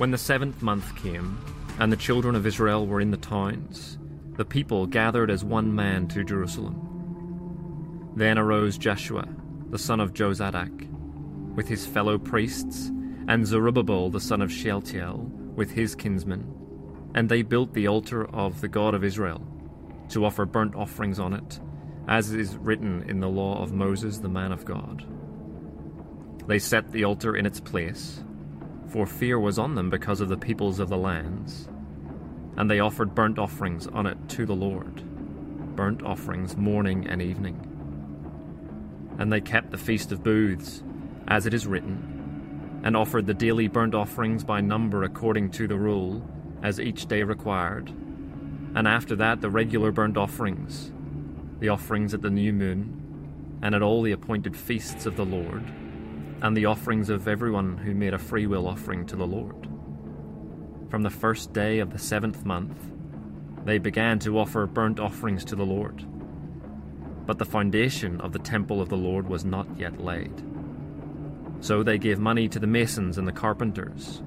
When the seventh month came, and the children of Israel were in the towns, the people gathered as one man to Jerusalem. Then arose Joshua, the son of Jozadak, with his fellow priests, and Zerubbabel, the son of Shealtiel, with his kinsmen, and they built the altar of the God of Israel, to offer burnt offerings on it, as is written in the law of Moses, the man of God. They set the altar in its place for fear was on them because of the peoples of the lands. And they offered burnt offerings on it to the Lord, burnt offerings morning and evening. And they kept the Feast of Booths, as it is written, and offered the daily burnt offerings by number according to the rule, as each day required. And after that, the regular burnt offerings, the offerings at the new moon, and at all the appointed feasts of the Lord and the offerings of everyone who made a freewill offering to the Lord. From the first day of the seventh month, they began to offer burnt offerings to the Lord. But the foundation of the temple of the Lord was not yet laid. So they gave money to the masons and the carpenters,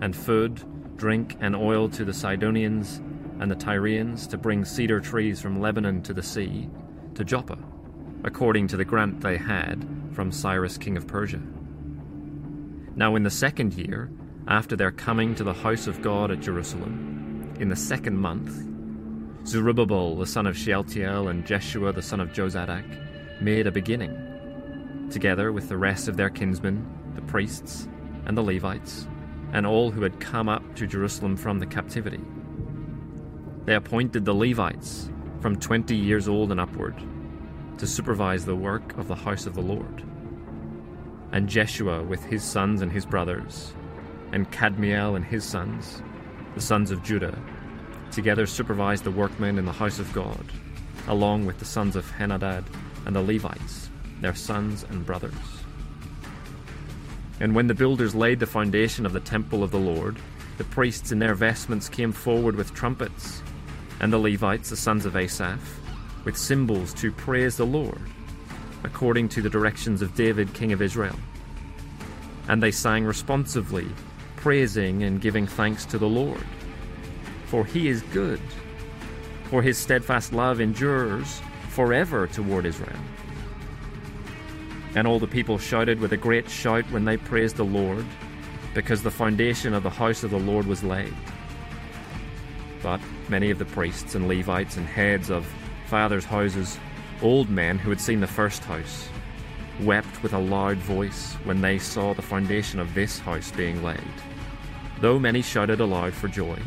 and food, drink, and oil to the Sidonians and the Tyrians to bring cedar trees from Lebanon to the sea, to Joppa, according to the grant they had from Cyrus king of Persia. Now, in the second year, after their coming to the house of God at Jerusalem, in the second month, Zerubbabel the son of Shealtiel and Jeshua the son of Jozadak made a beginning, together with the rest of their kinsmen, the priests, and the Levites, and all who had come up to Jerusalem from the captivity. They appointed the Levites from twenty years old and upward to supervise the work of the house of the Lord. And Jeshua with his sons and his brothers, and Kadmiel and his sons, the sons of Judah, together supervised the workmen in the house of God, along with the sons of Henadad and the Levites, their sons and brothers. And when the builders laid the foundation of the temple of the Lord, the priests in their vestments came forward with trumpets, and the Levites, the sons of Asaph, with cymbals to praise the Lord, according to the directions of David, king of Israel. And they sang responsively, praising and giving thanks to the Lord. For he is good, for his steadfast love endures forever toward Israel. And all the people shouted with a great shout when they praised the Lord, because the foundation of the house of the Lord was laid. But many of the priests and Levites and heads of fathers' houses, old men who had seen the first house, wept with a loud voice when they saw the foundation of this house being laid, though many shouted aloud for joy,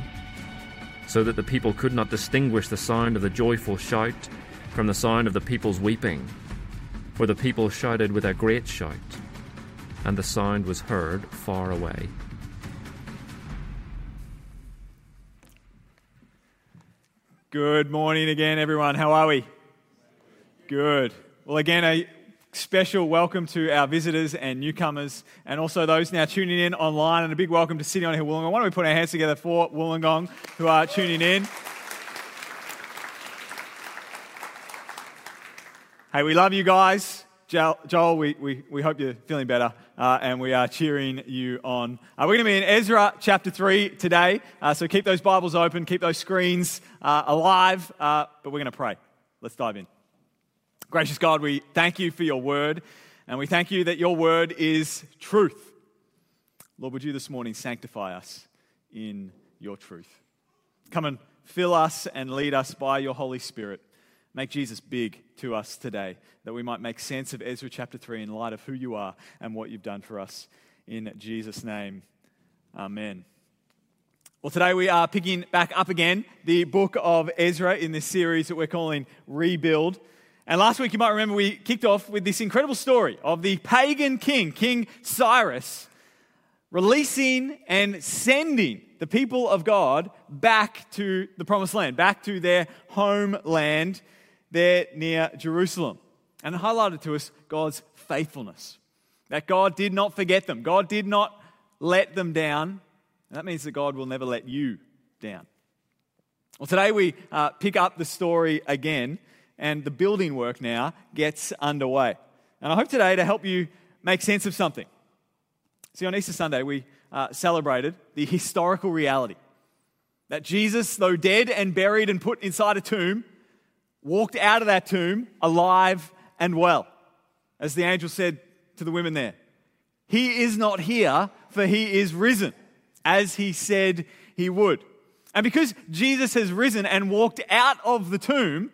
so that the people could not distinguish the sound of the joyful shout from the sound of the people's weeping. For the people shouted with a great shout, and the sound was heard far away. Good morning again, everyone. How are we? Good. Well, again, a special welcome to our visitors and newcomers, and also those now tuning in online, and a big welcome to City on Hill Wollongong. Why don't we put our hands together for Wollongong who are tuning in? Hey, we love you guys. Joel, we, we, we hope you're feeling better uh, and we are cheering you on. Uh, we're going to be in Ezra chapter 3 today, uh, so keep those Bibles open, keep those screens uh, alive, uh, but we're going to pray. Let's dive in. Gracious God, we thank you for your word, and we thank you that your word is truth. Lord, would you this morning sanctify us in your truth? Come and fill us and lead us by your Holy Spirit. Make Jesus big to us today, that we might make sense of Ezra chapter 3 in light of who you are and what you've done for us. In Jesus' name, amen. Well, today we are picking back up again the book of Ezra in this series that we're calling Rebuild. And last week, you might remember, we kicked off with this incredible story of the pagan king, King Cyrus, releasing and sending the people of God back to the promised land, back to their homeland there near Jerusalem. And highlighted to us God's faithfulness. That God did not forget them, God did not let them down. And that means that God will never let you down. Well, today we uh, pick up the story again, and the building work now gets underway. And I hope today to help you make sense of something. See, on Easter Sunday, we uh, celebrated the historical reality that Jesus, though dead and buried and put inside a tomb, walked out of that tomb alive and well. As the angel said to the women there, He is not here, for He is risen, as He said He would. And because Jesus has risen and walked out of the tomb,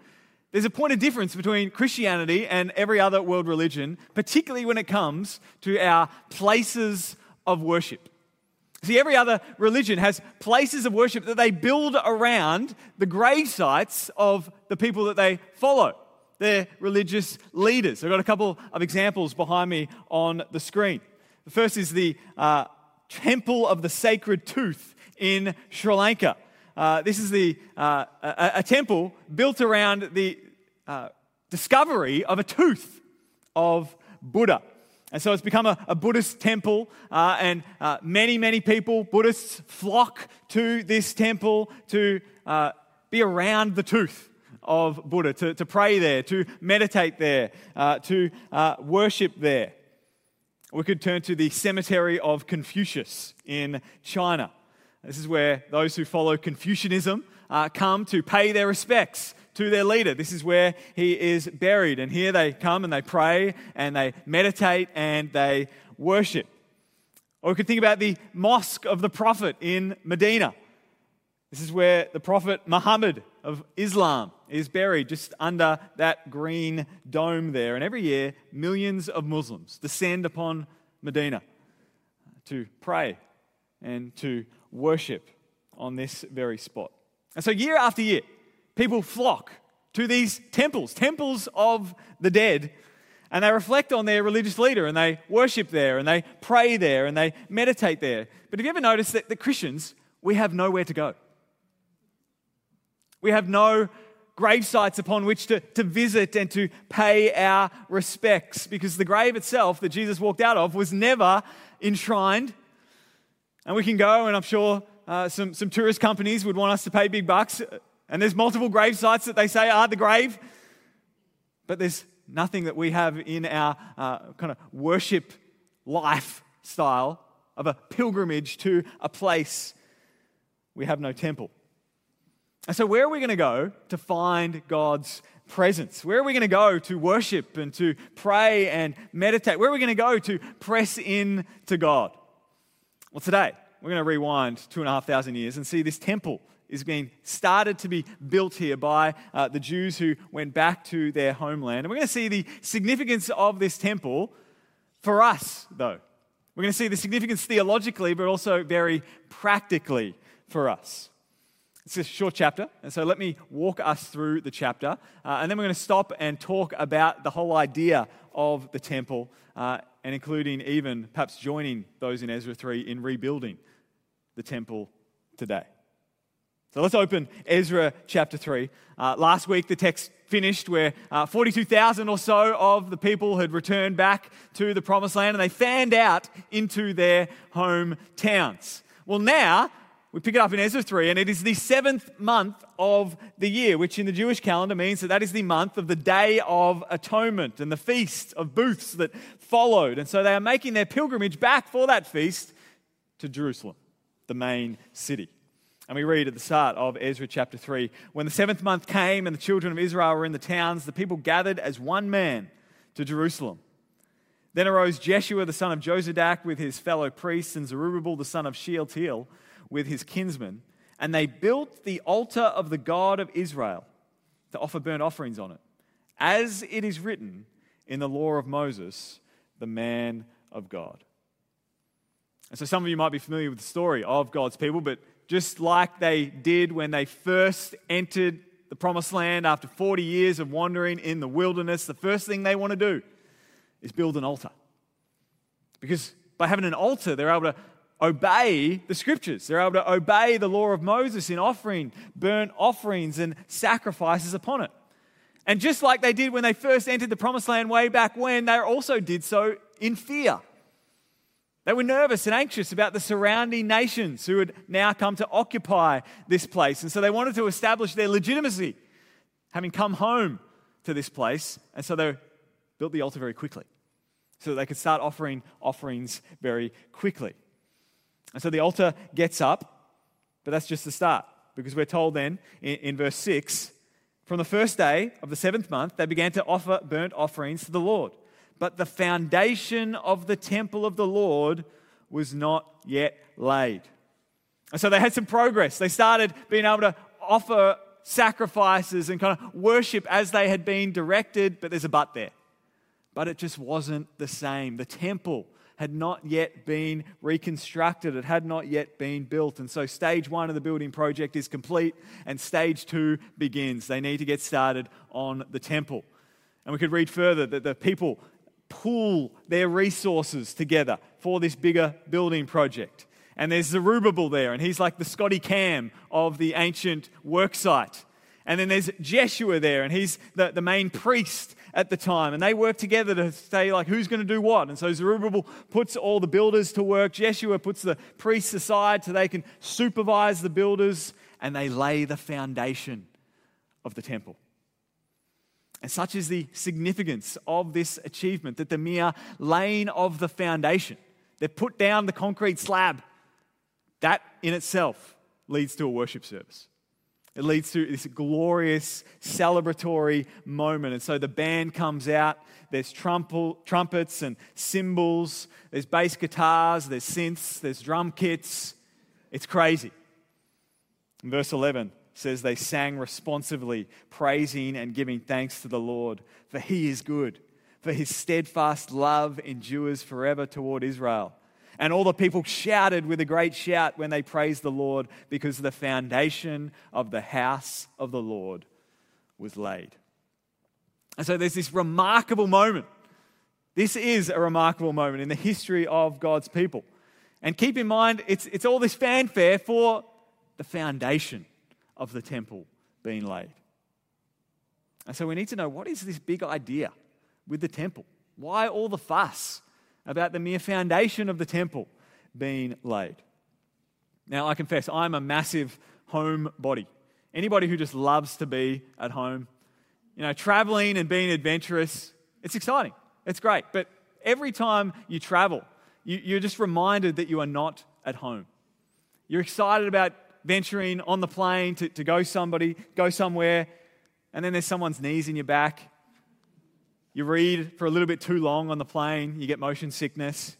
there's a point of difference between Christianity and every other world religion, particularly when it comes to our places of worship. See, every other religion has places of worship that they build around the grave sites of the people that they follow, their religious leaders. I've got a couple of examples behind me on the screen. The first is the uh, Temple of the Sacred Tooth in Sri Lanka. Uh, this is the, uh, a, a, temple built around the uh, discovery of a tooth of Buddha. And so it's become a, a Buddhist temple, uh, and uh, many, many people, Buddhists, flock to this temple to uh, be around the tooth of Buddha, to, to pray there, to meditate there, uh, to uh, worship there. We could turn to the cemetery of Confucius in China. This is where those who follow Confucianism uh, come to pay their respects to their leader. This is where he is buried. And here they come and they pray and they meditate and they worship. Or we could think about the Mosque of the Prophet in Medina. This is where the Prophet Muhammad of Islam is buried, just under that green dome there. And every year, millions of Muslims descend upon Medina to pray and to worship on this very spot. And so, year after year, people flock to these temples, temples of the dead, and they reflect on their religious leader and they worship there and they pray there and they meditate there. But have you ever noticed that the Christians, we have nowhere to go? We have no grave sites upon which to, to visit and to pay our respects because the grave itself that Jesus walked out of was never enshrined. And we can go, and I'm sure uh, some, some tourist companies would want us to pay big bucks and there's multiple grave sites that they say are the grave, but there's nothing that we have in our uh, kind of worship lifestyle of a pilgrimage to a place. We have no temple. And so, where are we going to go to find God's presence? Where are we going to go to worship and to pray and meditate? Where are we going to go to press in to God? Well, today, we're going to rewind two and a half thousand years and see this temple is being started to be built here by uh, the Jews who went back to their homeland. And we're going to see the significance of this temple for us, though. We're going to see the significance theologically, but also very practically for us. It's a short chapter, and so let me walk us through the chapter, uh, and then we're going to stop and talk about the whole idea of the temple, uh, and including even perhaps joining those in Ezra 3 in rebuilding the temple today. So let's open Ezra chapter 3. Uh, last week, the text finished where uh, 42,000 or so of the people had returned back to the promised land and they fanned out into their hometowns. Well, now we pick it up in Ezra 3, and it is the seventh month of the year, which in the Jewish calendar means that that is the month of the Day of Atonement and the feast of booths that followed. And so they are making their pilgrimage back for that feast to Jerusalem, the main city. And we read at the start of Ezra chapter 3 When the seventh month came and the children of Israel were in the towns, the people gathered as one man to Jerusalem. Then arose Jeshua the son of Jozadak with his fellow priests, and Zerubbabel the son of Shealtiel with his kinsmen, and they built the altar of the God of Israel to offer burnt offerings on it, as it is written in the law of Moses, the man of God. And so some of you might be familiar with the story of God's people, but just like they did when they first entered the promised land after 40 years of wandering in the wilderness, the first thing they want to do is build an altar. Because by having an altar, they're able to obey the scriptures. They're able to obey the law of Moses in offering burnt offerings and sacrifices upon it. And just like they did when they first entered the promised land way back when, they also did so in fear. They were nervous and anxious about the surrounding nations who had now come to occupy this place. And so they wanted to establish their legitimacy, having come home to this place. And so they built the altar very quickly so that they could start offering offerings very quickly. And so the altar gets up, but that's just the start because we're told then in, in verse 6 from the first day of the seventh month, they began to offer burnt offerings to the Lord but the foundation of the temple of the Lord was not yet laid. And so they had some progress. They started being able to offer sacrifices and kind of worship as they had been directed, but there's a but there. But it just wasn't the same. The temple had not yet been reconstructed, it had not yet been built. And so, stage one of the building project is complete, and stage two begins. They need to get started on the temple. And we could read further that the people pool their resources together for this bigger building project. And there's Zerubbabel there, and he's like the Scotty Cam of the ancient worksite. And then there's Jeshua there, and he's the, the main priest at the time. And they work together to say, like, who's going to do what? And so Zerubbabel puts all the builders to work. Jeshua puts the priests aside so they can supervise the builders, and they lay the foundation of the temple. And such is the significance of this achievement that the mere laying of the foundation, they put down the concrete slab, that in itself leads to a worship service. It leads to this glorious celebratory moment. And so the band comes out, there's trumpets and cymbals, there's bass guitars, there's synths, there's drum kits. It's crazy. In verse 11, says they sang responsively, praising and giving thanks to the Lord, for he is good, for his steadfast love endures forever toward Israel. And all the people shouted with a great shout when they praised the Lord, because the foundation of the house of the Lord was laid. And so there's this remarkable moment. This is a remarkable moment in the history of God's people. And keep in mind, it's, it's all this fanfare for the foundation of the temple being laid. And so we need to know what is this big idea with the temple? Why all the fuss about the mere foundation of the temple being laid? Now, I confess, I'm a massive homebody. Anybody who just loves to be at home, you know, traveling and being adventurous, it's exciting. It's great. But every time you travel, you, are just reminded that you are not at home. You're excited about venturing on the plane to, to go somebody, go somewhere, and then there's someone's knees in your back. You read for a little bit too long on the plane, you get motion sickness.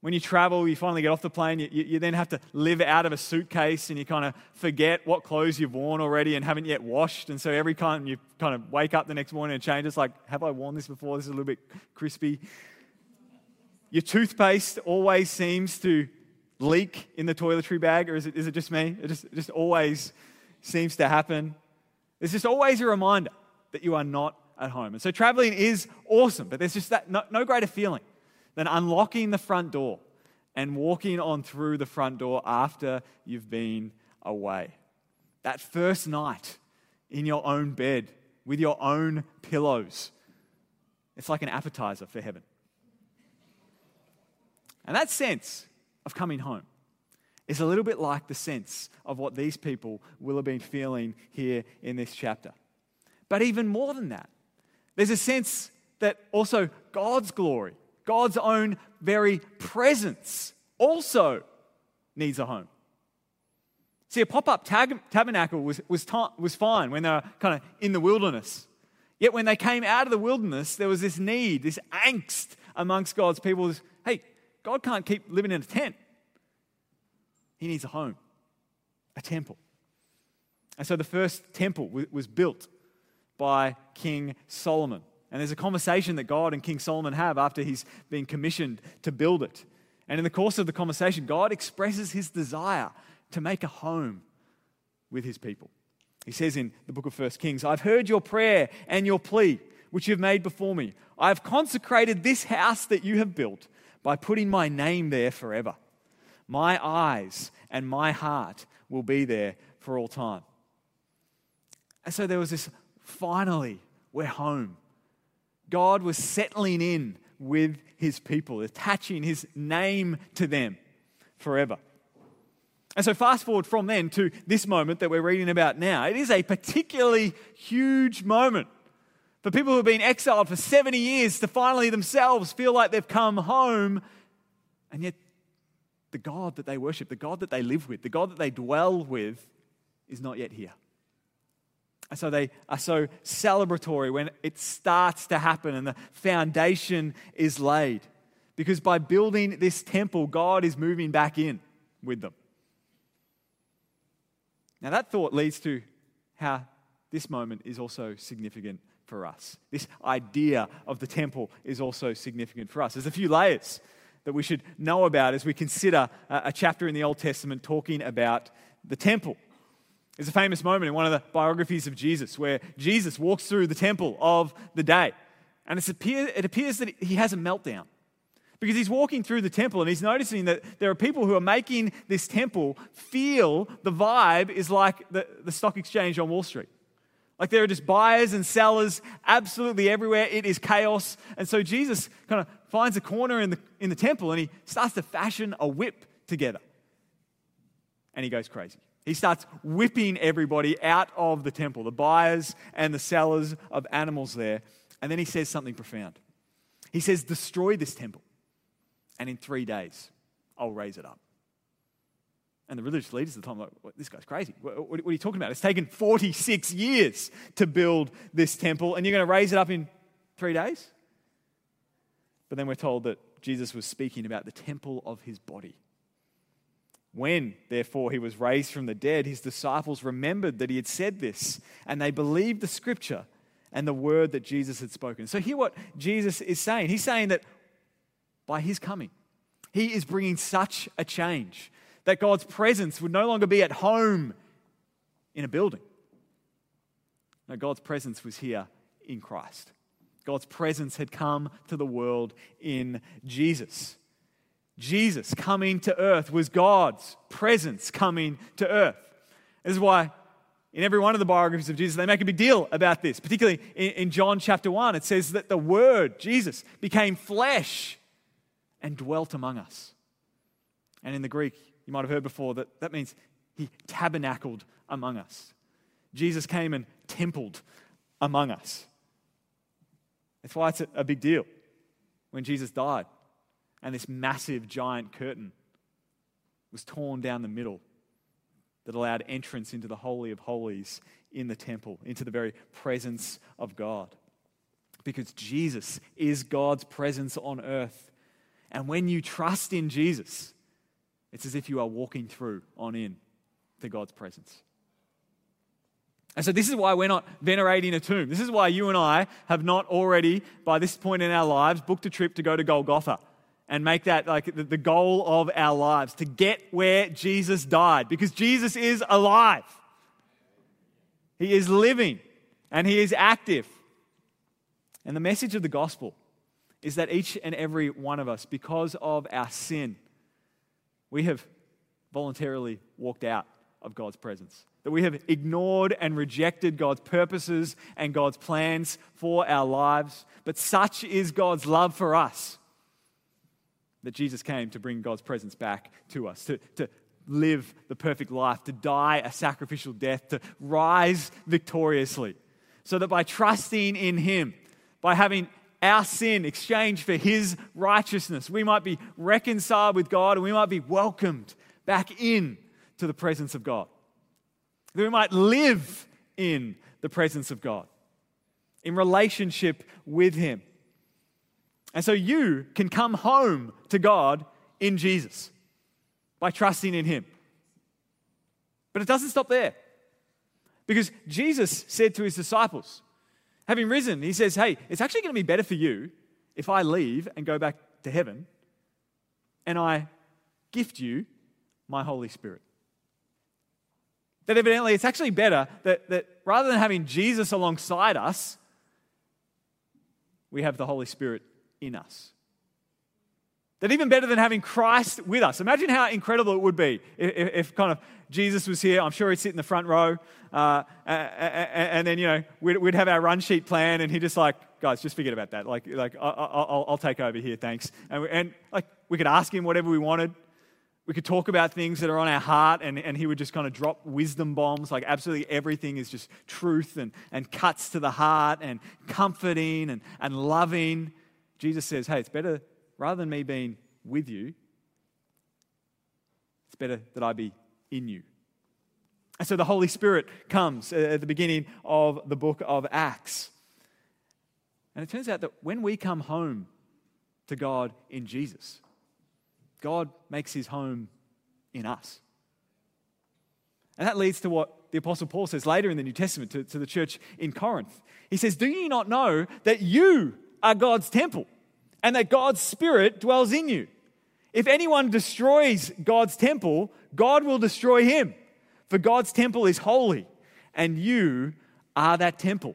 When you travel, you finally get off the plane, you, you, then have to live out of a suitcase and you kind of forget what clothes you've worn already and haven't yet washed. And so every time you kind of wake up the next morning and change, it's like, have I worn this before? This is a little bit crispy. Your toothpaste always seems to leak in the toiletry bag, or is it, is it just me? It just, it just always seems to happen. It's just always a reminder that you are not at home. And so traveling is awesome, but there's just that no, no greater feeling than unlocking the front door and walking on through the front door after you've been away. That first night in your own bed with your own pillows. It's like an appetizer for heaven. And that sense of coming home is a little bit like the sense of what these people will have been feeling here in this chapter. But even more than that, there's a sense that also God's glory, God's own very presence, also needs a home. See, a pop up tab- tabernacle was, was, ta- was fine when they were kind of in the wilderness. Yet when they came out of the wilderness, there was this need, this angst amongst God's people. God can't keep living in a tent. He needs a home, a temple. And so the first temple was built by King Solomon. And there's a conversation that God and King Solomon have after he's been commissioned to build it. And in the course of the conversation, God expresses his desire to make a home with his people. He says in the book of 1 Kings, I've heard your prayer and your plea, which you have made before me. I have consecrated this house that you have built by putting my name there forever. My eyes and my heart will be there for all time. And so there was this finally, we're home. God was settling in with his people, attaching his name to them forever. And so, fast forward from then to this moment that we're reading about now. It is a particularly huge moment for people who have been exiled for 70 years to finally themselves feel like they've come home. And yet, the God that they worship, the God that they live with, the God that they dwell with, is not yet here. And so they are so celebratory when it starts to happen and the foundation is laid. Because by building this temple, God is moving back in with them. Now, that thought leads to how this moment is also significant for us. This idea of the temple is also significant for us. There's a few layers that we should know about as we consider a chapter in the Old Testament talking about the temple. There's a famous moment in one of the biographies of Jesus where Jesus walks through the temple of the day. And it appears that he has a meltdown because he's walking through the temple and he's noticing that there are people who are making this temple feel the vibe is like the, the stock exchange on Wall Street. Like there are just buyers and sellers absolutely everywhere. It is chaos. And so Jesus kind of finds a corner in the, in the temple and he starts to fashion a whip together. And he goes crazy. He starts whipping everybody out of the temple, the buyers and the sellers of animals there. And then he says something profound. He says, Destroy this temple and in three days, I'll raise it up. And the religious leaders at the time were like, this guy's crazy. What, what, are you talking about? It's taken 46 years to build this temple, and you're going to raise it up in three days? But then we're told that Jesus was speaking about the temple of his body. When, therefore, he was raised from the dead, his disciples remembered that he had said this, and they believed the scripture and the word that Jesus had spoken. So, hear what Jesus is saying. He's saying that by his coming. He is bringing such a change that God's presence would no longer be at home in a building. No, God's presence was here in Christ. God's presence had come to the world in Jesus. Jesus coming to earth was God's presence coming to earth. This is why in every one of the biographies of Jesus, they make a big deal about this. Particularly in, in John chapter 1, it says that the Word, Jesus, became flesh and dwelt among us. And in the Greek, you might have heard before that that means he tabernacled among us. Jesus came and templed among us. That's why it's a big deal when Jesus died and this massive giant curtain was torn down the middle that allowed entrance into the Holy of Holies in the temple, into the very presence of God. Because Jesus is God's presence on earth. And when you trust in Jesus, it's as if you are walking through on in to God's presence. And so, this is why we're not venerating a tomb. This is why you and I have not already, by this point in our lives, booked a trip to go to Golgotha and make that like the goal of our lives to get where Jesus died because Jesus is alive. He is living and he is active. And the message of the gospel is that each and every one of us, because of our sin, we have voluntarily walked out of God's presence. That we have ignored and rejected God's purposes and God's plans for our lives. But such is God's love for us that Jesus came to bring God's presence back to us, to, to live the perfect life, to die a sacrificial death, to rise victoriously. So that by trusting in Him, by having our sin exchanged for his righteousness. We might be reconciled with God and we might be welcomed back in to the presence of God. That we might live in the presence of God, in relationship with him. And so you can come home to God in Jesus by trusting in him. But it doesn't stop there. Because Jesus said to his disciples, having risen, he says, Hey, it's actually going to be better for you if I leave and go back to heaven and I gift you my Holy Spirit. that evidently it's actually better that, that rather than having Jesus alongside us, we have the Holy Spirit in us. That even better than having Christ with us. Imagine how incredible it would be if, if, kind of Jesus was here. I'm sure he'd sit in the front row, uh, and, then you know we'd, we'd, have our run sheet plan, and he'd just like, guys, just forget about that. Like, like I, will take over here, thanks. And, and like we could ask him whatever we wanted. We could talk about things that are on our heart, and, and he would just kind of drop wisdom bombs. Like, absolutely everything is just truth and, and cuts to the heart and comforting and, and loving. Jesus says, hey, it's better rather than me being with you, it's better that I be in you. And so the Holy Spirit comes at the beginning of the book of Acts. And it turns out that when we come home to God in Jesus, God makes his home in us. And that leads to what the Apostle Paul says later in the New Testament to, to the church in Corinth. He says, Do you not know that you are God's temple? And that God's Spirit dwells in you. If anyone destroys God's temple, God will destroy him. For God's temple is holy, and you are that temple.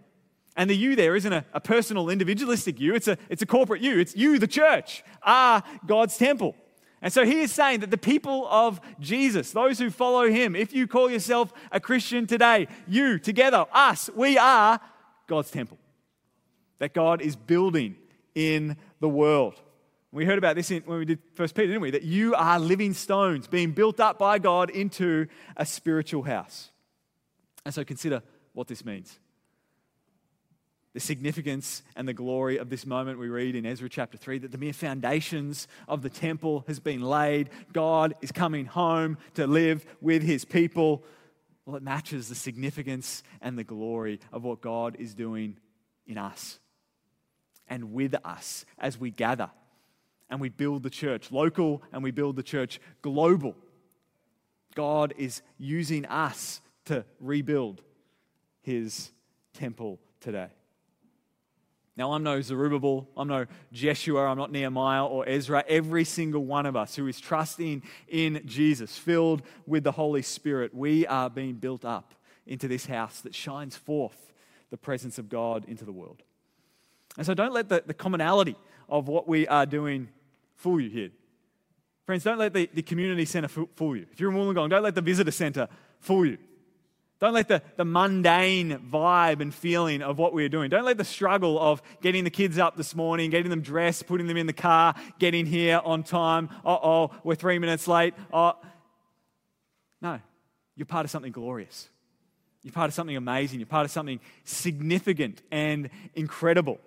And the you there isn't a, a, personal, individualistic you, it's a, it's a corporate you. It's you, the church, are God's temple. And so he is saying that the people of Jesus, those who follow him, if you call yourself a Christian today, you, together, us, we are God's temple. That God is building in the world. We heard about this in, when we did First Peter, didn't we? That you are living stones being built up by God into a spiritual house. And so consider what this means. The significance and the glory of this moment we read in Ezra chapter 3 that the mere foundations of the temple has been laid. God is coming home to live with his people. Well, it matches the significance and the glory of what God is doing in us and with us as we gather and we build the church local and we build the church global. God is using us to rebuild his temple today. Now, I'm no Zerubbabel, I'm no Jeshua, I'm not Nehemiah or Ezra. Every single one of us who is trusting in Jesus, filled with the Holy Spirit, we are being built up into this house that shines forth the presence of God into the world. And so don't let the, the commonality of what we are doing fool you here. Friends, don't let the, the community centre fool you. If you're in Wollongong, don't let the visitor centre fool you. Don't let the, the mundane vibe and feeling of what we're doing. Don't let the struggle of getting the kids up this morning, getting them dressed, putting them in the car, getting here on time. Uh oh, we're three minutes late. Oh. No, you're part of something glorious. You're part of something amazing. You're part of something significant and incredible.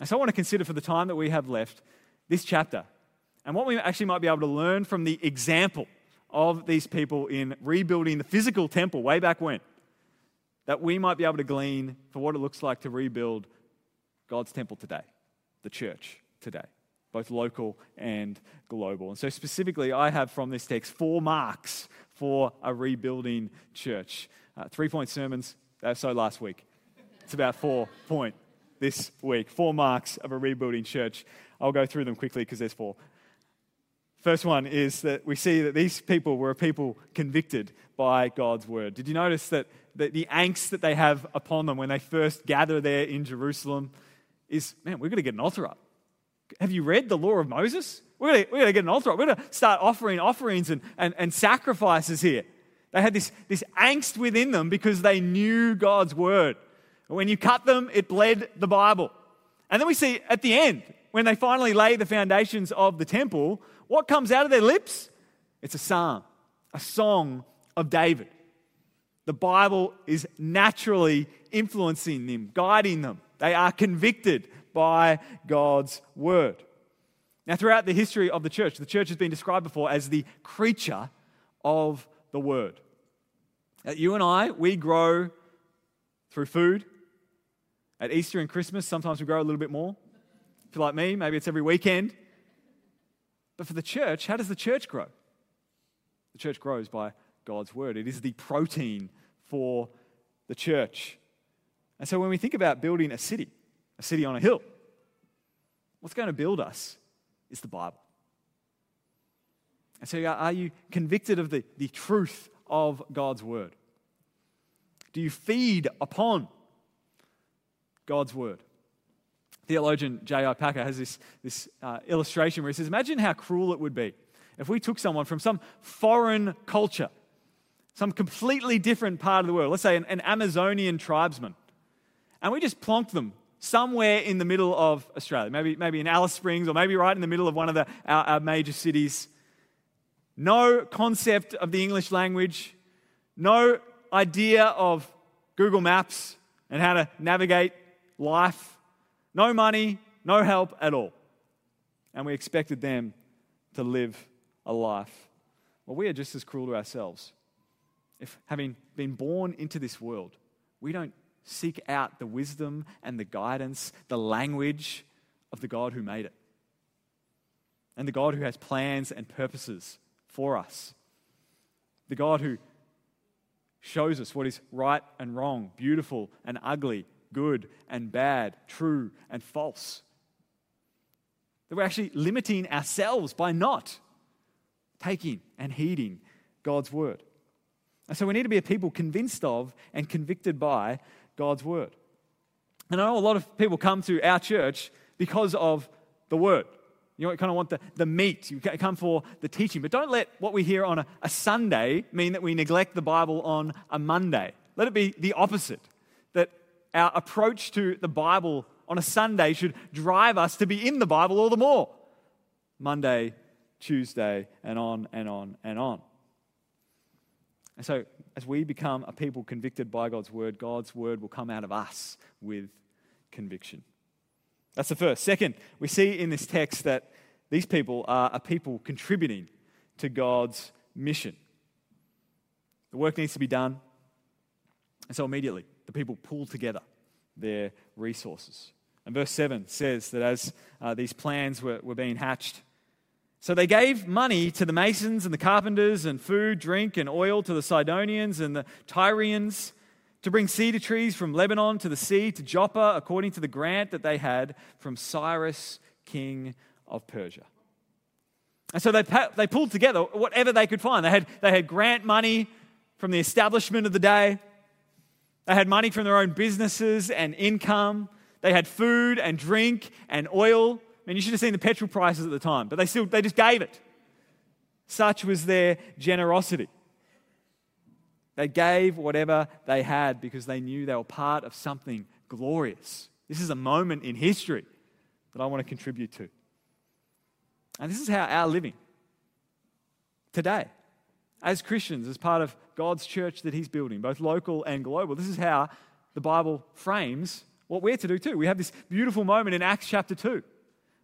And so I want to consider for the time that we have left this chapter and what we actually might be able to learn from the example of these people in rebuilding the physical temple way back when, that we might be able to glean for what it looks like to rebuild God's temple today, the church today, both local and global. And so, specifically, I have from this text four marks for a rebuilding church. Uh, three point sermons, uh, so last week. It's about four point this week. Four marks of a rebuilding church. I'll go through them quickly because there's four. First one is that we see that these people were a people convicted by God's word. Did you notice that the, the angst that they have upon them when they first gather there in Jerusalem is, man, we're going to get an altar up. Have you read the law of Moses? We're going to, get an altar up. We're going to start offering offerings and, and, and sacrifices here. They had this, this angst within them because they knew God's word. When you cut them, it bled the Bible. And then we see at the end, when they finally lay the foundations of the temple, what comes out of their lips? It's a psalm, a song of David. The Bible is naturally influencing them, guiding them. They are convicted by God's word. Now, throughout the history of the church, the church has been described before as the creature of the word. You and I, we grow through food, at Easter and Christmas, sometimes we grow a little bit more. If you're like me, maybe it's every weekend. But for the church, how does the church grow? The church grows by God's word. It is the protein for the church. And so when we think about building a city, a city on a hill, what's going to build us is the Bible. And so are you convicted of the, the truth of God's word? Do you feed upon God's word? Theologian J.I. Packer has this, this uh, illustration where he says, Imagine how cruel it would be if we took someone from some foreign culture, some completely different part of the world, let's say an, an Amazonian tribesman, and we just plonked them somewhere in the middle of Australia, maybe, maybe in Alice Springs or maybe right in the middle of one of the, our, our major cities. No concept of the English language, no idea of Google Maps and how to navigate life, no money, no help at all. And we expected them to live a life. Well, we are just as cruel to ourselves. If having been born into this world, we don't seek out the wisdom and the guidance, the language of the God who made it. And the God who has plans and purposes for us. The God who shows us what is right and wrong, beautiful and ugly, good and bad, true and false. That we're actually limiting ourselves by not taking and heeding God's word. And so we need to be a people convinced of and convicted by God's word. And I know a lot of people come to our church because of the word. You kind of want the, the meat. You come for the teaching. But don't let what we hear on a, a Sunday mean that we neglect the Bible on a Monday. Let it be the opposite. That our approach to the Bible on a Sunday should drive us to be in the Bible all the more. Monday, Tuesday, and on and on and on. And so, as we become a people convicted by God's word, God's word will come out of us with conviction. That's the first. Second, we see in this text that these people are a people contributing to God's mission. The work needs to be done. And so, immediately, the people pull together their resources. And verse 7 says that as uh, these plans were, were being hatched, so they gave money to the masons and the carpenters, and food, drink, and oil to the Sidonians and the Tyrians to bring cedar trees from Lebanon to the sea to Joppa, according to the grant that they had from Cyrus, king of Persia. And so they, they pulled together whatever they could find. They had, they had grant money from the establishment of the day, they had money from their own businesses and income, they had food and drink and oil I mean, you should have seen the petrol prices at the time, but they still they just gave it. Such was their generosity. They gave whatever they had because they knew they were part of something glorious. This is a moment in history that I want to contribute to. And this is how our living today, as Christians, as part of God's church that He's building, both local and global, this is how the Bible frames what we're to do too. We have this beautiful moment in Acts chapter 2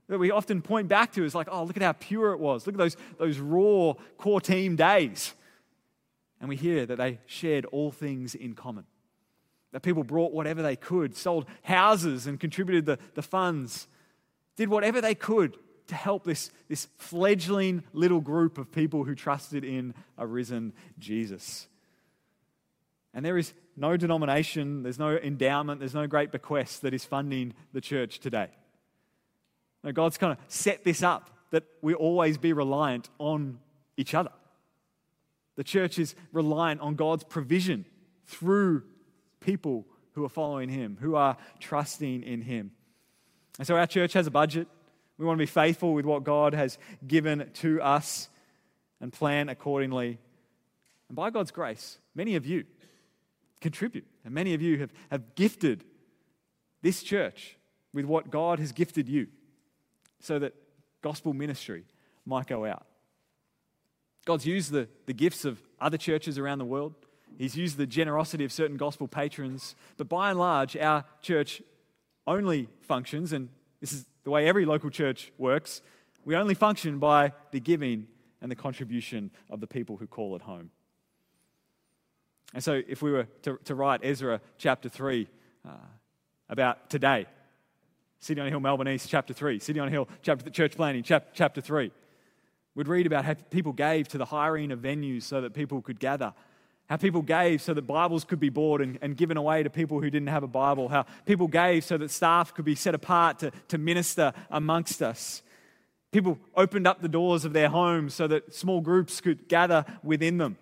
that we often point back to is like, oh, look at how pure it was. Look at those, those raw core team days. And we hear that they shared all things in common. That people brought whatever they could, sold houses and contributed the, the funds, did whatever they could to help this, this fledgling little group of people who trusted in a risen Jesus. And there is no denomination, there's no endowment, there's no great bequest that is funding the church today. No, God's kind of set this up that we always be reliant on each other. The church is reliant on God's provision through people who are following Him, who are trusting in Him. And so our church has a budget. We want to be faithful with what God has given to us and plan accordingly. And by God's grace, many of you contribute, and many of you have, have gifted this church with what God has gifted you so that gospel ministry might go out. God's used the, the gifts of other churches around the world. He's used the generosity of certain gospel patrons. But by and large, our church only functions, and this is the way every local church works, we only function by the giving and the contribution of the people who call it home. And so, if we were to, to write Ezra chapter 3 uh, about today, City on Hill, Melbourne East, chapter 3. City on Hill, chapter, church planning, chap, chapter 3. We'd read about how people gave to the hiring of venues so that people could gather. How people gave so that Bibles could be bought and, and given away to people who didn't have a Bible. How people gave so that staff could be set apart to, to minister amongst us. People opened up the doors of their homes so that small groups could gather within them.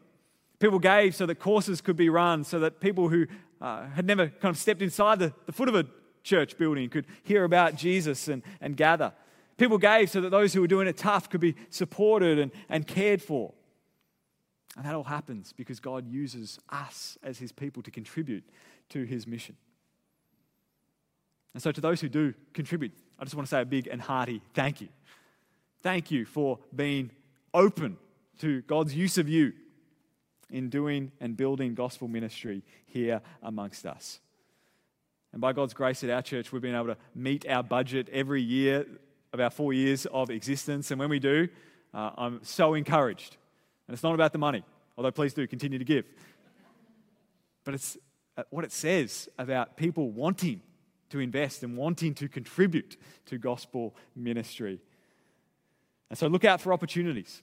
People gave so that courses could be run, so that people who uh, had never kind of stepped inside the, the foot of a church building could hear about Jesus and, and gather. People gave so that those who were doing it tough could be supported and, and cared for. And that all happens because God uses us as his people to contribute to his mission. And so, to those who do contribute, I just want to say a big and hearty thank you. Thank you for being open to God's use of you in doing and building gospel ministry here amongst us. And by God's grace at our church, we've been able to meet our budget every year of our four years of existence. And when we do, uh, I'm so encouraged. And it's not about the money, although please do continue to give. But it's uh, what it says about people wanting to invest and wanting to contribute to gospel ministry. And so look out for opportunities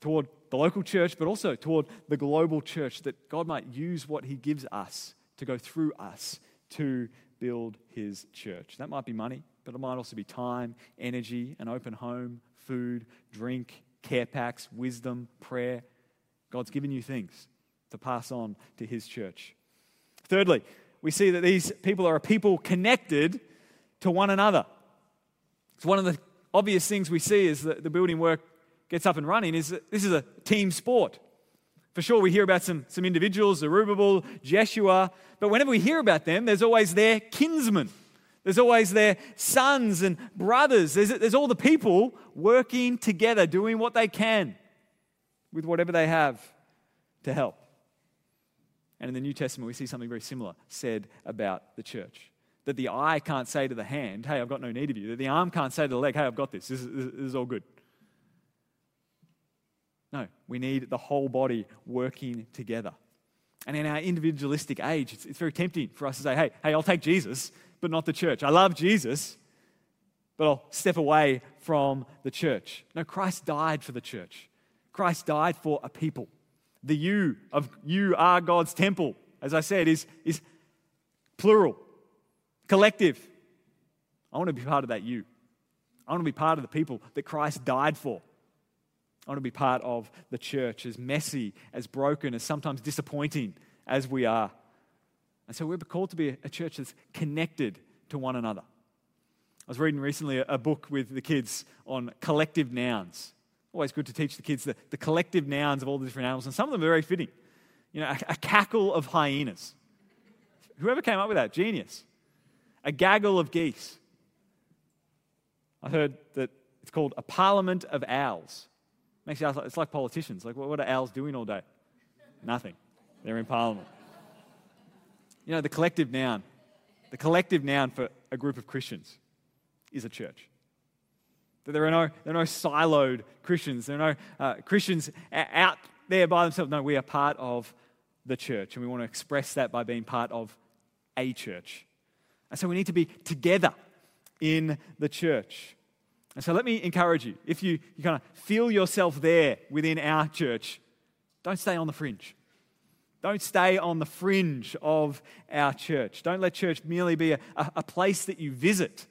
toward the local church, but also toward the global church, that God might use what He gives us to go through us to build His church. That might be money, but it might also be time, energy, an open home, food, drink, care packs, wisdom, prayer. God's given you things to pass on to His church. Thirdly, we see that these people are a people connected to one another. It's one of the obvious things we see as the, the building work gets up and running is that this is a team sport. For sure, we hear about some, some individuals, Zerubbabel, Jeshua, but whenever we hear about them, there's always their kinsmen. There's always their sons and brothers. There's, there's all the people working together, doing what they can with whatever they have to help. And in the New Testament, we see something very similar said about the church. That the eye can't say to the hand, hey, I've got no need of you. That the arm can't say to the leg, hey, I've got this. This is, this is all good. No, we need the whole body working together. And in our individualistic age, it's, it's very tempting for us to say, hey, hey, I'll take Jesus, but not the church. I love Jesus, but I'll step away from the church. No, Christ died for the church. Christ died for a people. The you of you are God's temple, as I said, is, is plural, collective. I want to be part of that you. I want to be part of the people that Christ died for. I want to be part of the church, as messy, as broken, as sometimes disappointing as we are. And so we're called to be a church that's connected to one another. I was reading recently a book with the kids on collective nouns. Always good to teach the kids the, the collective nouns of all the different animals, and some of them are very fitting. You know, a, a cackle of hyenas. Whoever came up with that, genius. A gaggle of geese. I heard that it's called a parliament of owls. Makes you, it's like politicians. Like, what are owls doing all day? Nothing. They're in parliament. You know, the collective noun, the collective noun for a group of Christians is a church. That there are no, there are no siloed Christians. There are no uh, Christians out there by themselves. No, we are part of the church, and we want to express that by being part of a church. And so we need to be together in the church. And so let me encourage you if you, you kind of feel yourself there within our church, don't stay on the fringe. Don't stay on the fringe of our church. Don't let church merely be a, a, place that you visit.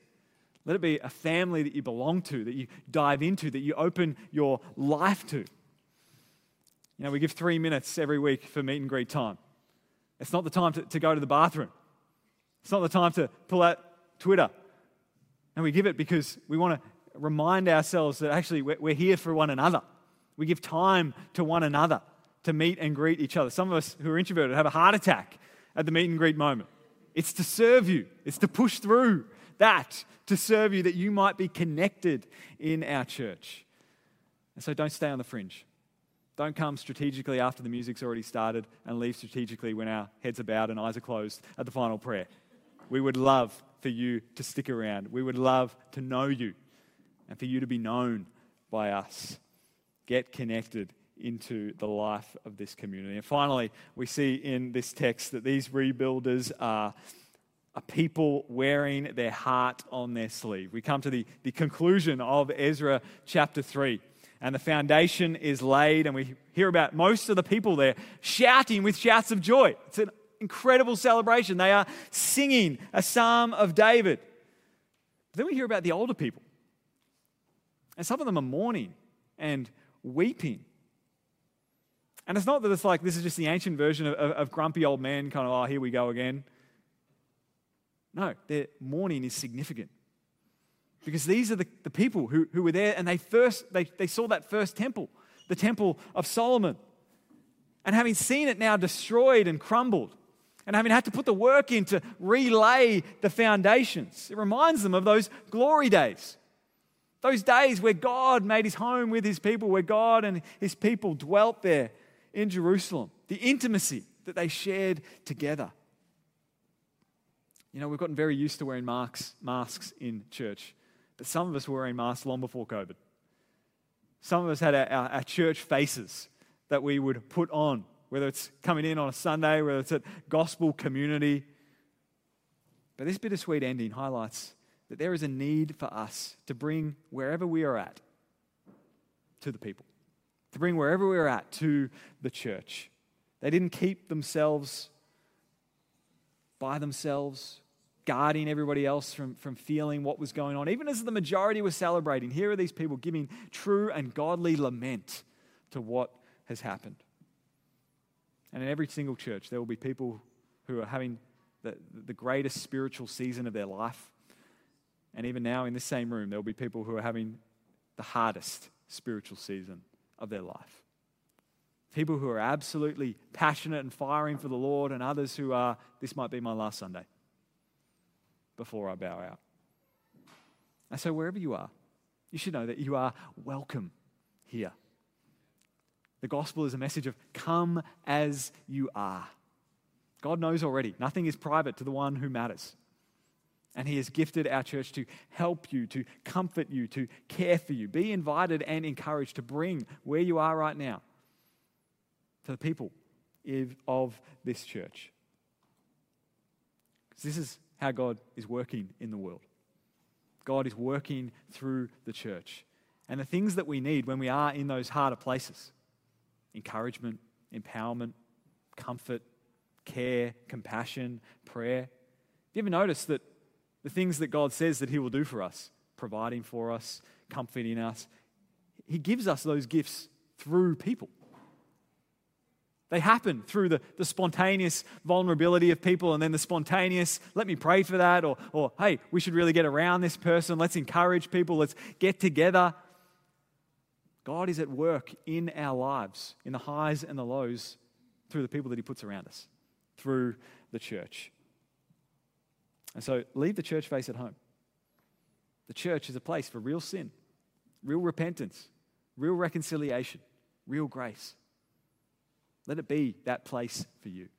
Let it be a family that you belong to, that you dive into, that you open your life to. You know, we give three minutes every week for meet and greet time. It's not the time to, to go to the bathroom. It's not the time to pull out Twitter. And we give it because we want to remind ourselves that actually we're here for one another. We give time to one another to meet and greet each other. Some of us who are introverted have a heart attack at the meet and greet moment. It's to serve you, it's to push through that to serve you that you might be connected in our church. And so don't stay on the fringe. Don't come strategically after the music's already started and leave strategically when our heads are bowed and eyes are closed at the final prayer. We would love for you to stick around. We would love to know you and for you to be known by us. Get connected into the life of this community. And finally, we see in this text that these rebuilders are a people wearing their heart on their sleeve. We come to the, the conclusion of Ezra chapter 3, and the foundation is laid, and we hear about most of the people there shouting with shouts of joy. It's an incredible celebration. They are singing a psalm of David. But then we hear about the older people and some of them are mourning and weeping. And it's not that it's like this is just the ancient version of, of, of grumpy old man, kind of, oh, here we go again. No, their mourning is significant. Because these are the, the people who, who were there and they first they, they saw that first temple, the temple of Solomon. And having seen it now destroyed and crumbled, and having had to put the work in to relay the foundations, it reminds them of those glory days. Those days where God made his home with his people, where God and his people dwelt there in Jerusalem, the intimacy that they shared together. You know, we've gotten very used to wearing masks, masks in church, but some of us were wearing masks long before COVID. Some of us had our, our, our church faces that we would put on, whether it's coming in on a Sunday, whether it's at gospel community. But this bittersweet ending highlights that there is a need for us to bring wherever we are at to the people, to bring wherever we are at to the church. They didn't keep themselves by themselves guarding everybody else from, from feeling what was going on. Even as the majority were celebrating, here are these people giving true and godly lament to what has happened. And in every single church, there will be people who are having the, the greatest spiritual season of their life. And even now, in this same room, there will be people who are having the hardest spiritual season of their life. People who are absolutely passionate and firing for the Lord, and others who are, this might be my last Sunday before I bow out. And so, wherever you are, you should know that you are welcome here. The gospel is a message of come as you are. God knows already, nothing is private to the one who matters. And He has gifted our church to help you, to comfort you, to care for you. Be invited and encouraged to bring where you are right now to the people of this church. Because this is how God is working in the world. God is working through the church. And the things that we need when we are in those harder places encouragement, empowerment, comfort, care, compassion, prayer. Have you ever noticed that the things that God says that He will do for us, providing for us, comforting us, He gives us those gifts through people. They happen through the, the spontaneous vulnerability of people and then the spontaneous, let me pray for that, or, or hey, we should really get around this person, let's encourage people, let's get together. God is at work in our lives, in the highs and the lows, through the people that He puts around us, through the church. And so leave the church face at home. The church is a place for real sin, real repentance, real reconciliation, real grace. Let it be that place for you.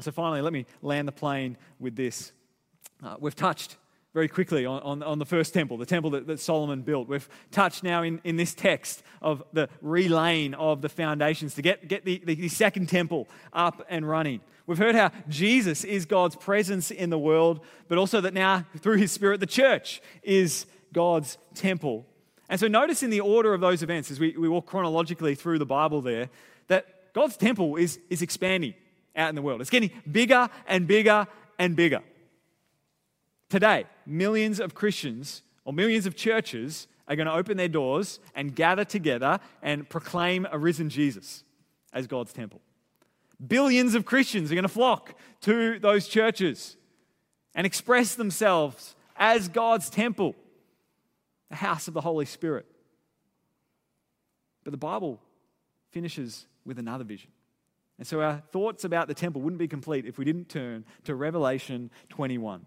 So, finally, let me land the plane with this. Uh, we've touched very quickly on, on, on, the first temple, the temple that, that Solomon built. We've touched now in, in this text of the relaying of the foundations to get, get the, the, the second temple up and running. We've heard how Jesus is God's presence in the world, but also that now, through his Spirit, the church is God's temple. And so, notice in the order of those events, as we, we walk chronologically through the Bible there, that God's temple is, is expanding out in the world. It's getting bigger and bigger and bigger. Today, millions of Christians or millions of churches are going to open their doors and gather together and proclaim a risen Jesus as God's temple. Billions of Christians are going to flock to those churches and express themselves as God's temple, the house of the Holy Spirit. But the Bible finishes with another vision. And so our thoughts about the temple wouldn't be complete if we didn't turn to Revelation 21,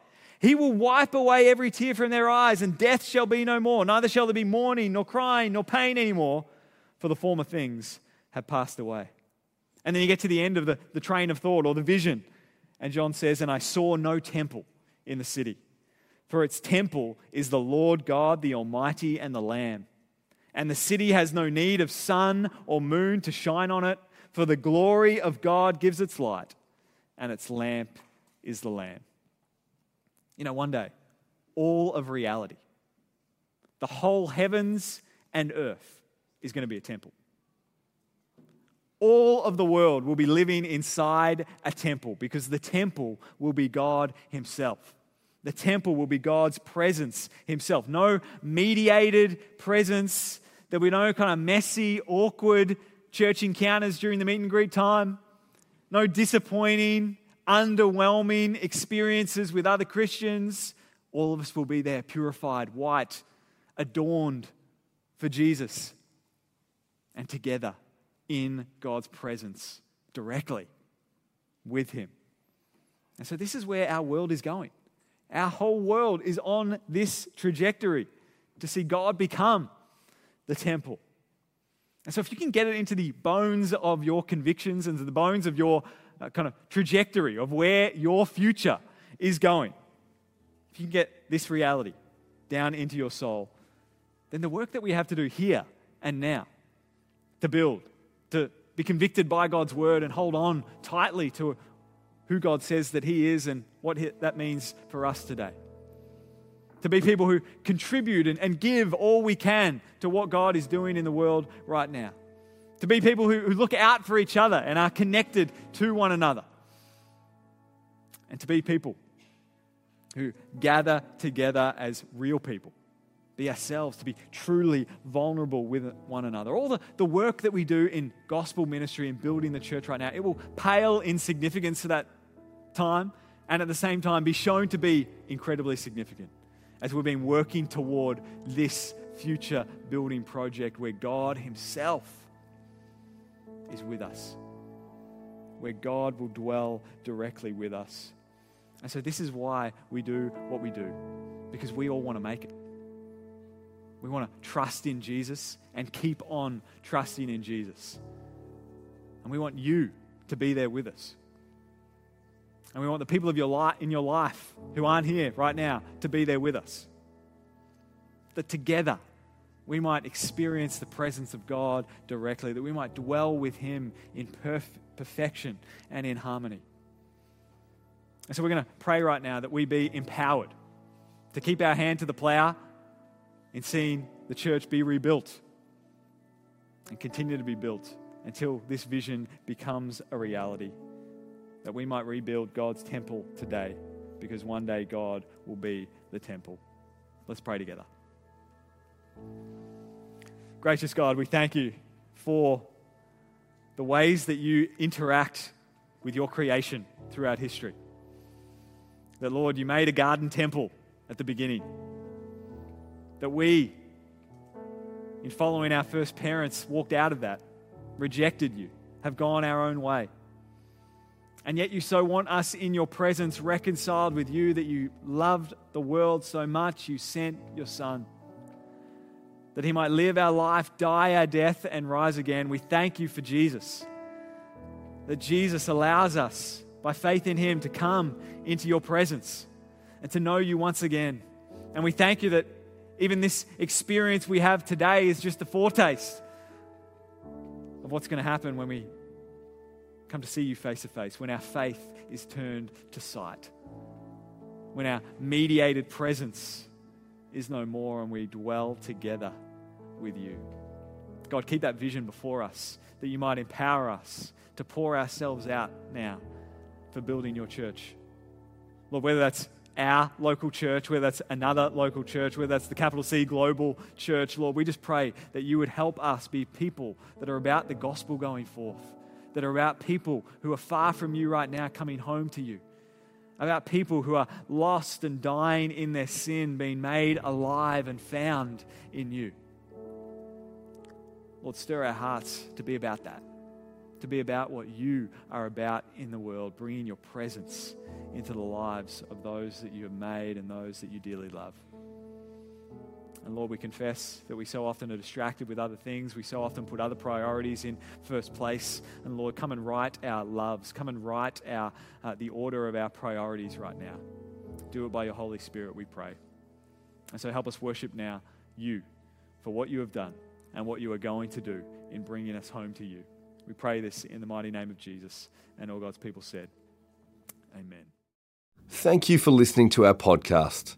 He will wipe away every tear from their eyes, and death shall be no more. Neither shall there be mourning, nor crying, nor pain anymore, for the former things have passed away. And then you get to the end of the, the train of thought or the vision, and John says, And I saw no temple in the city, for its temple is the Lord God, the Almighty, and the Lamb. And the city has no need of sun or moon to shine on it for the glory of God gives its light, and its lamp is the Lamb. You know, one day, all of reality, the whole heavens and earth, is going to be a temple. All of the world will be living inside a temple because the temple will be God Himself. The temple will be God's presence Himself. No mediated presence. There'll be no kind of messy, awkward church encounters during the meet and greet time. No disappointing, underwhelming experiences with other Christians. All of us will be there, purified, white, adorned for Jesus, and together in God's presence directly with Him. And so, this is where our world is going. Our whole world is on this trajectory to see God become the temple. And so, if you can get it into the bones of your convictions and the bones of your kind of trajectory of where your future is going, if you can get this reality down into your soul, then the work that we have to do here and now to build, to be convicted by God's word and hold on tightly to who God says that He is and what that means for us today. To be people who contribute and, and give all we can to what God is doing in the world right now. To be people who, who look out for each other and are connected to one another. And to be people who gather together as real people be ourselves, to be truly vulnerable with one another. All the, the work that we do in gospel ministry and building the church right now, it will pale in significance to that time and at the same time be shown to be incredibly significant as we've been working toward this future building project where God Himself is with us, where God will dwell directly with us. And so, this is why we do what we do, because we all want to make it. We want to trust in Jesus and keep on trusting in Jesus. And we want you to be there with us. And we want the people of your life, in your life who aren't here right now to be there with us. That together we might experience the presence of God directly, that we might dwell with Him in perf- perfection and in harmony. And so we're going to pray right now that we be empowered to keep our hand to the plow in seeing the church be rebuilt and continue to be built until this vision becomes a reality. That we might rebuild God's temple today because one day God will be the temple. Let's pray together. Gracious God, we thank you for the ways that you interact with your creation throughout history. That, Lord, you made a garden temple at the beginning that we, in following our first parents, walked out of that, rejected you, have gone our own way. And yet, you so want us in your presence, reconciled with you, that you loved the world so much, you sent your Son. That he might live our life, die our death, and rise again. We thank you for Jesus. That Jesus allows us, by faith in him, to come into your presence and to know you once again. And we thank you that even this experience we have today is just a foretaste of what's going to happen when we come to see you face to face, when our faith is turned to sight, when our mediated presence is no more and we dwell together with you. God, keep that vision before us that you might empower us to pour ourselves out now for building your church. Lord, whether that's our local church, whether that's another local church, whether that's the capital C global church, Lord, we just pray that you would help us be people that are about the gospel going forth, that are about people who are far from you right now coming home to you, about people who are lost and dying in their sin, being made alive and found in you. Lord, stir our hearts to be about that to be about what you are about in the world, bringing your presence into the lives of those that you have made and those that you dearly love. And Lord, we confess that we so often are distracted with other things. We so often put other priorities in first place. And Lord, come and right our loves. Come and right our, uh, the order of our priorities right now. Do it by your Holy Spirit, we pray. And so help us worship now you for what you have done and what you are going to do in bringing us home to you. We pray this in the mighty name of Jesus. And all God's people said, Amen. Thank you for listening to our podcast.